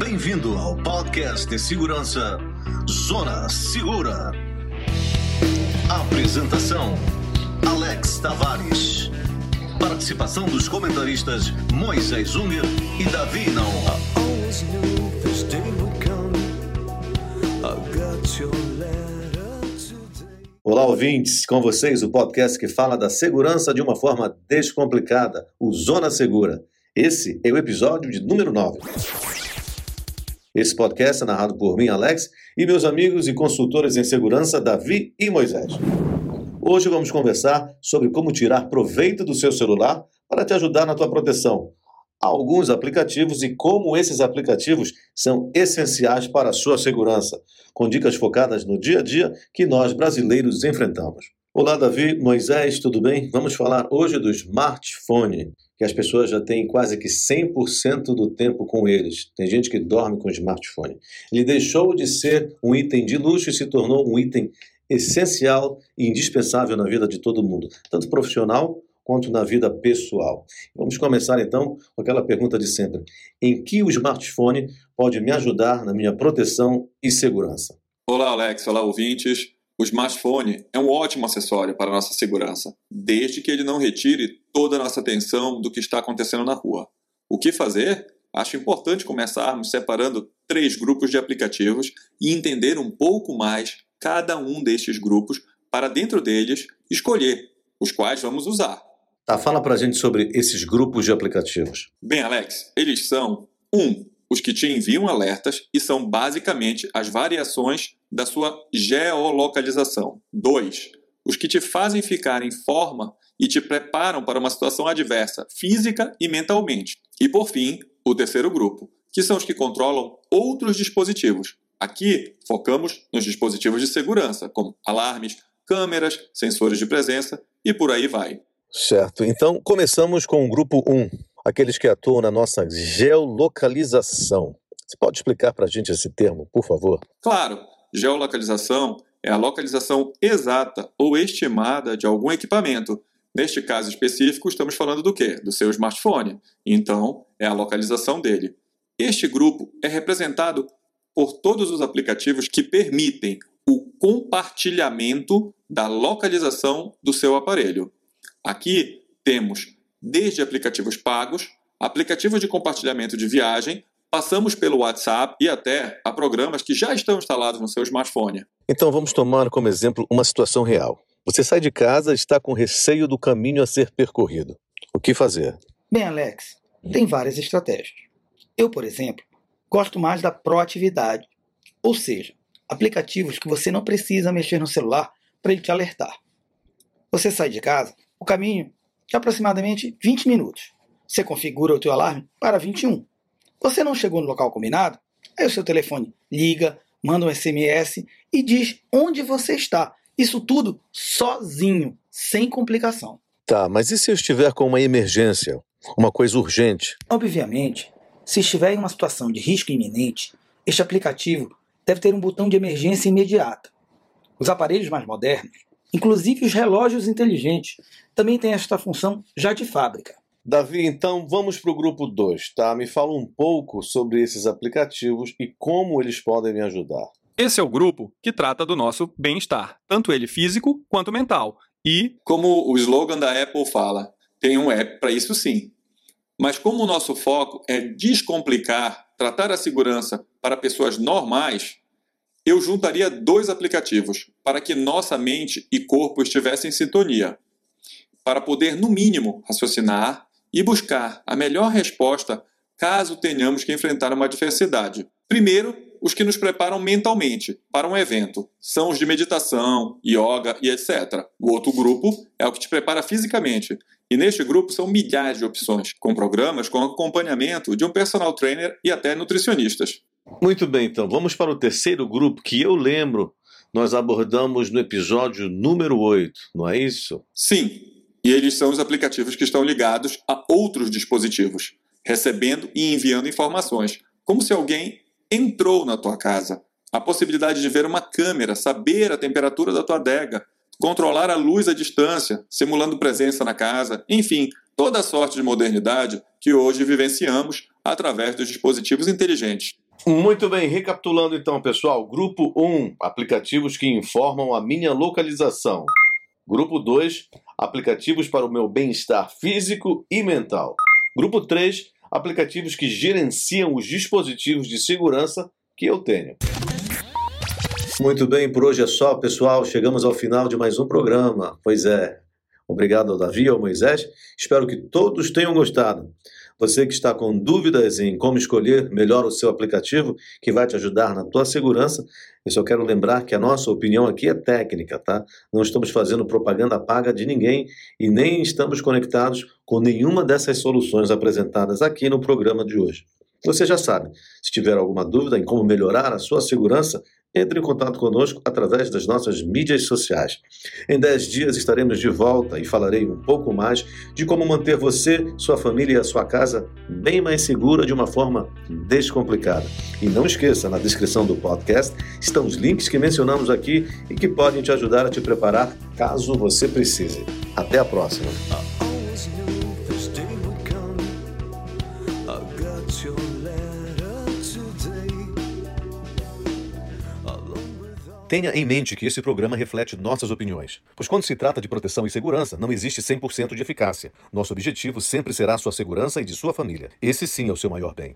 Bem-vindo ao podcast de segurança Zona Segura. Apresentação: Alex Tavares. Participação dos comentaristas Moisés Unger e Davi Naon. Olá, ouvintes, com vocês o podcast que fala da segurança de uma forma descomplicada, o Zona Segura. Esse é o episódio de número 9. Esse podcast é narrado por mim, Alex, e meus amigos e consultores em segurança, Davi e Moisés. Hoje vamos conversar sobre como tirar proveito do seu celular para te ajudar na tua proteção. Alguns aplicativos e como esses aplicativos são essenciais para a sua segurança, com dicas focadas no dia a dia que nós brasileiros enfrentamos. Olá, Davi, Moisés, tudo bem? Vamos falar hoje do smartphone, que as pessoas já têm quase que 100% do tempo com eles. Tem gente que dorme com o smartphone. Ele deixou de ser um item de luxo e se tornou um item essencial e indispensável na vida de todo mundo, tanto profissional quanto na vida pessoal. Vamos começar então com aquela pergunta de sempre: em que o smartphone pode me ajudar na minha proteção e segurança? Olá, Alex. Olá, ouvintes. O smartphone é um ótimo acessório para a nossa segurança, desde que ele não retire toda a nossa atenção do que está acontecendo na rua. O que fazer? Acho importante começarmos separando três grupos de aplicativos e entender um pouco mais cada um destes grupos para dentro deles escolher os quais vamos usar. Tá, fala pra gente sobre esses grupos de aplicativos. Bem, Alex, eles são um, os que te enviam alertas e são basicamente as variações da sua geolocalização. 2. Os que te fazem ficar em forma e te preparam para uma situação adversa, física e mentalmente. E por fim, o terceiro grupo, que são os que controlam outros dispositivos. Aqui focamos nos dispositivos de segurança, como alarmes, câmeras, sensores de presença e por aí vai. Certo. Então, começamos com o grupo 1, aqueles que atuam na nossa geolocalização. Você pode explicar para a gente esse termo, por favor? Claro, geolocalização é a localização exata ou estimada de algum equipamento. Neste caso específico, estamos falando do quê? Do seu smartphone. Então, é a localização dele. Este grupo é representado por todos os aplicativos que permitem o compartilhamento da localização do seu aparelho. Aqui temos desde aplicativos pagos, aplicativos de compartilhamento de viagem, passamos pelo WhatsApp e até a programas que já estão instalados no seu smartphone. Então vamos tomar como exemplo uma situação real. Você sai de casa e está com receio do caminho a ser percorrido. O que fazer? Bem, Alex, tem várias estratégias. Eu, por exemplo, gosto mais da proatividade, ou seja, aplicativos que você não precisa mexer no celular para ele te alertar. Você sai de casa, o caminho de aproximadamente 20 minutos. Você configura o teu alarme para 21. Você não chegou no local combinado? Aí o seu telefone liga, manda um SMS e diz onde você está. Isso tudo sozinho, sem complicação. Tá, mas e se eu estiver com uma emergência, uma coisa urgente? Obviamente, se estiver em uma situação de risco iminente, este aplicativo deve ter um botão de emergência imediata. Os aparelhos mais modernos, inclusive os relógios inteligentes, também têm esta função já de fábrica. Davi, então vamos para o grupo 2, tá? Me fala um pouco sobre esses aplicativos e como eles podem me ajudar. Esse é o grupo que trata do nosso bem-estar, tanto ele físico quanto mental. E, como o slogan da Apple fala, tem um app para isso sim. Mas como o nosso foco é descomplicar, tratar a segurança para pessoas normais, eu juntaria dois aplicativos para que nossa mente e corpo estivessem em sintonia, para poder, no mínimo, raciocinar e buscar a melhor resposta caso tenhamos que enfrentar uma adversidade. Primeiro, os que nos preparam mentalmente para um evento são os de meditação, yoga e etc. O outro grupo é o que te prepara fisicamente. E neste grupo são milhares de opções, com programas com acompanhamento de um personal trainer e até nutricionistas. Muito bem, então vamos para o terceiro grupo que eu lembro nós abordamos no episódio número 8, não é isso? Sim, e eles são os aplicativos que estão ligados a outros dispositivos, recebendo e enviando informações, como se alguém entrou na tua casa. A possibilidade de ver uma câmera, saber a temperatura da tua adega, controlar a luz à distância, simulando presença na casa, enfim, toda a sorte de modernidade que hoje vivenciamos através dos dispositivos inteligentes. Muito bem, recapitulando então, pessoal. Grupo 1, aplicativos que informam a minha localização. Grupo 2, aplicativos para o meu bem-estar físico e mental. Grupo 3, aplicativos que gerenciam os dispositivos de segurança que eu tenho. Muito bem, por hoje é só, pessoal. Chegamos ao final de mais um programa. Pois é. Obrigado ao Davi e ao Moisés. Espero que todos tenham gostado. Você que está com dúvidas em como escolher melhor o seu aplicativo que vai te ajudar na tua segurança, eu só quero lembrar que a nossa opinião aqui é técnica, tá? Não estamos fazendo propaganda paga de ninguém e nem estamos conectados com nenhuma dessas soluções apresentadas aqui no programa de hoje. Você já sabe, se tiver alguma dúvida em como melhorar a sua segurança, entre em contato conosco através das nossas mídias sociais. Em 10 dias estaremos de volta e falarei um pouco mais de como manter você, sua família e a sua casa bem mais segura de uma forma descomplicada. E não esqueça, na descrição do podcast estão os links que mencionamos aqui e que podem te ajudar a te preparar caso você precise. Até a próxima. Tenha em mente que esse programa reflete nossas opiniões, pois quando se trata de proteção e segurança, não existe 100% de eficácia. Nosso objetivo sempre será sua segurança e de sua família. Esse sim é o seu maior bem.